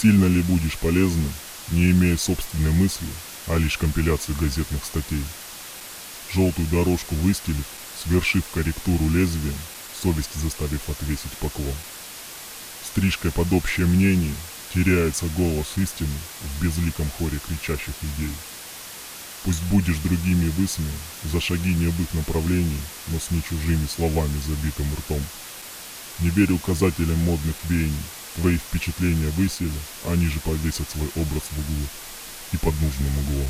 Сильно ли будешь полезным, не имея собственной мысли, а лишь компиляции газетных статей? Желтую дорожку выстелив, свершив корректуру лезвием, совесть заставив отвесить поклон. Стрижкой под общее мнение теряется голос истины в безликом хоре кричащих идей. Пусть будешь другими высмеян за шаги не в их направлении, но с не чужими словами забитым ртом. Не верь указателям модных веяний, твои впечатления выселят, они же повесят свой образ в углу и под нужным углом.